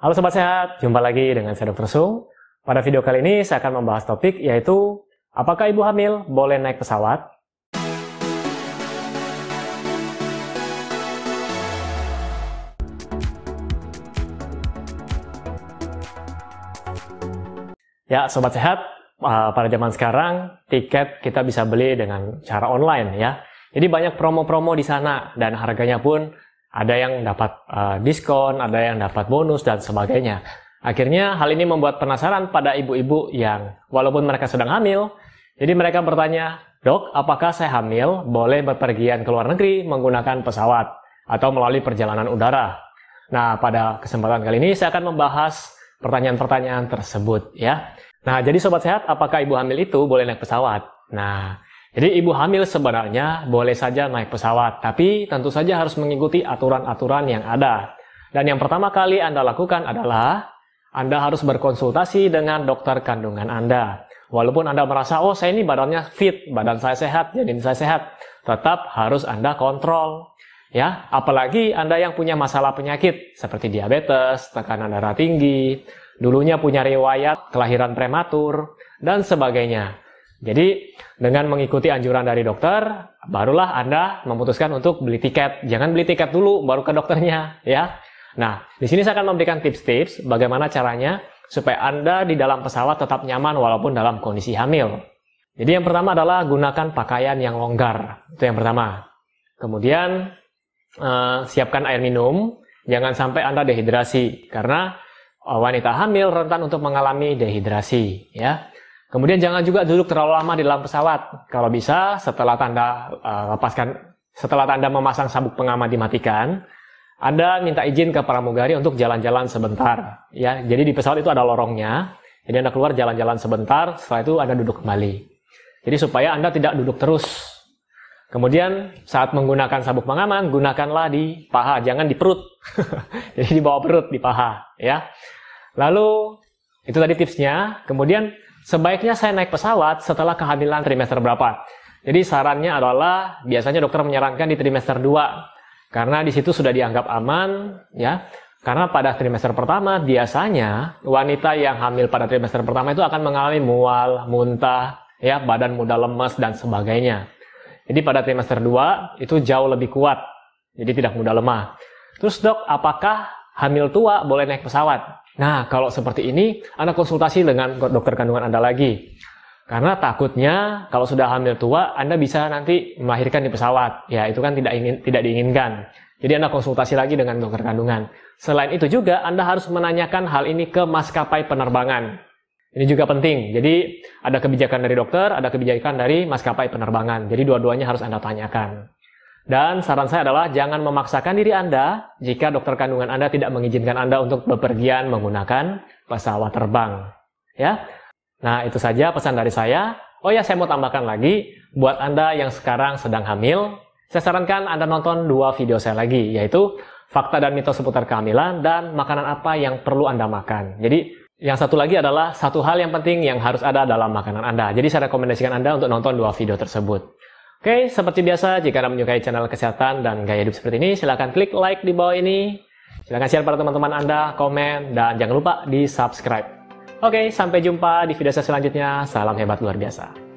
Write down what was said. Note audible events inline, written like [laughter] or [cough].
Halo Sobat Sehat, jumpa lagi dengan saya Dr. Sung. Pada video kali ini saya akan membahas topik yaitu apakah ibu hamil boleh naik pesawat? Ya, Sobat Sehat, uh, pada zaman sekarang tiket kita bisa beli dengan cara online ya. Jadi banyak promo-promo di sana dan harganya pun ada yang dapat uh, diskon, ada yang dapat bonus dan sebagainya. Akhirnya hal ini membuat penasaran pada ibu-ibu yang walaupun mereka sedang hamil, jadi mereka bertanya, "Dok, apakah saya hamil boleh berpergian ke luar negeri menggunakan pesawat atau melalui perjalanan udara?" Nah, pada kesempatan kali ini saya akan membahas pertanyaan-pertanyaan tersebut ya. Nah, jadi sobat sehat, apakah ibu hamil itu boleh naik pesawat? Nah, jadi ibu hamil sebenarnya boleh saja naik pesawat, tapi tentu saja harus mengikuti aturan-aturan yang ada. Dan yang pertama kali Anda lakukan adalah Anda harus berkonsultasi dengan dokter kandungan Anda. Walaupun Anda merasa, oh saya ini badannya fit, badan saya sehat, jadi saya sehat. Tetap harus Anda kontrol. Ya, apalagi Anda yang punya masalah penyakit seperti diabetes, tekanan darah tinggi, dulunya punya riwayat kelahiran prematur dan sebagainya. Jadi dengan mengikuti anjuran dari dokter, barulah Anda memutuskan untuk beli tiket. Jangan beli tiket dulu baru ke dokternya, ya. Nah, di sini saya akan memberikan tips-tips bagaimana caranya supaya Anda di dalam pesawat tetap nyaman walaupun dalam kondisi hamil. Jadi yang pertama adalah gunakan pakaian yang longgar. Itu yang pertama. Kemudian uh, siapkan air minum, jangan sampai Anda dehidrasi karena uh, wanita hamil rentan untuk mengalami dehidrasi ya. Kemudian jangan juga duduk terlalu lama di dalam pesawat. Kalau bisa setelah tanda uh, lepaskan setelah tanda memasang sabuk pengaman dimatikan, Anda minta izin ke pramugari untuk jalan-jalan sebentar ya. Jadi di pesawat itu ada lorongnya. Jadi Anda keluar jalan-jalan sebentar, setelah itu Anda duduk kembali. Jadi supaya Anda tidak duduk terus Kemudian saat menggunakan sabuk pengaman, gunakanlah di paha, jangan di perut. [laughs] Jadi di bawah perut, di paha, ya. Lalu itu tadi tipsnya. Kemudian sebaiknya saya naik pesawat setelah kehamilan trimester berapa? Jadi sarannya adalah biasanya dokter menyarankan di trimester 2 karena di situ sudah dianggap aman, ya. Karena pada trimester pertama biasanya wanita yang hamil pada trimester pertama itu akan mengalami mual, muntah, ya, badan mudah lemas dan sebagainya. Jadi pada trimester 2 itu jauh lebih kuat. Jadi tidak mudah lemah. Terus dok, apakah hamil tua boleh naik pesawat? Nah, kalau seperti ini, Anda konsultasi dengan dokter kandungan Anda lagi. Karena takutnya kalau sudah hamil tua, Anda bisa nanti melahirkan di pesawat. Ya, itu kan tidak ingin tidak diinginkan. Jadi Anda konsultasi lagi dengan dokter kandungan. Selain itu juga Anda harus menanyakan hal ini ke maskapai penerbangan. Ini juga penting. Jadi ada kebijakan dari dokter, ada kebijakan dari maskapai penerbangan. Jadi dua-duanya harus Anda tanyakan. Dan saran saya adalah jangan memaksakan diri Anda jika dokter kandungan Anda tidak mengizinkan Anda untuk bepergian menggunakan pesawat terbang. Ya. Nah, itu saja pesan dari saya. Oh ya, saya mau tambahkan lagi buat Anda yang sekarang sedang hamil, saya sarankan Anda nonton dua video saya lagi, yaitu fakta dan mitos seputar kehamilan dan makanan apa yang perlu Anda makan. Jadi yang satu lagi adalah satu hal yang penting yang harus ada dalam makanan Anda. Jadi saya rekomendasikan Anda untuk nonton dua video tersebut. Oke, seperti biasa, jika Anda menyukai channel kesehatan dan gaya hidup seperti ini, silahkan klik like di bawah ini. Silahkan share pada teman-teman Anda, komen, dan jangan lupa di subscribe. Oke, sampai jumpa di video saya selanjutnya. Salam hebat luar biasa.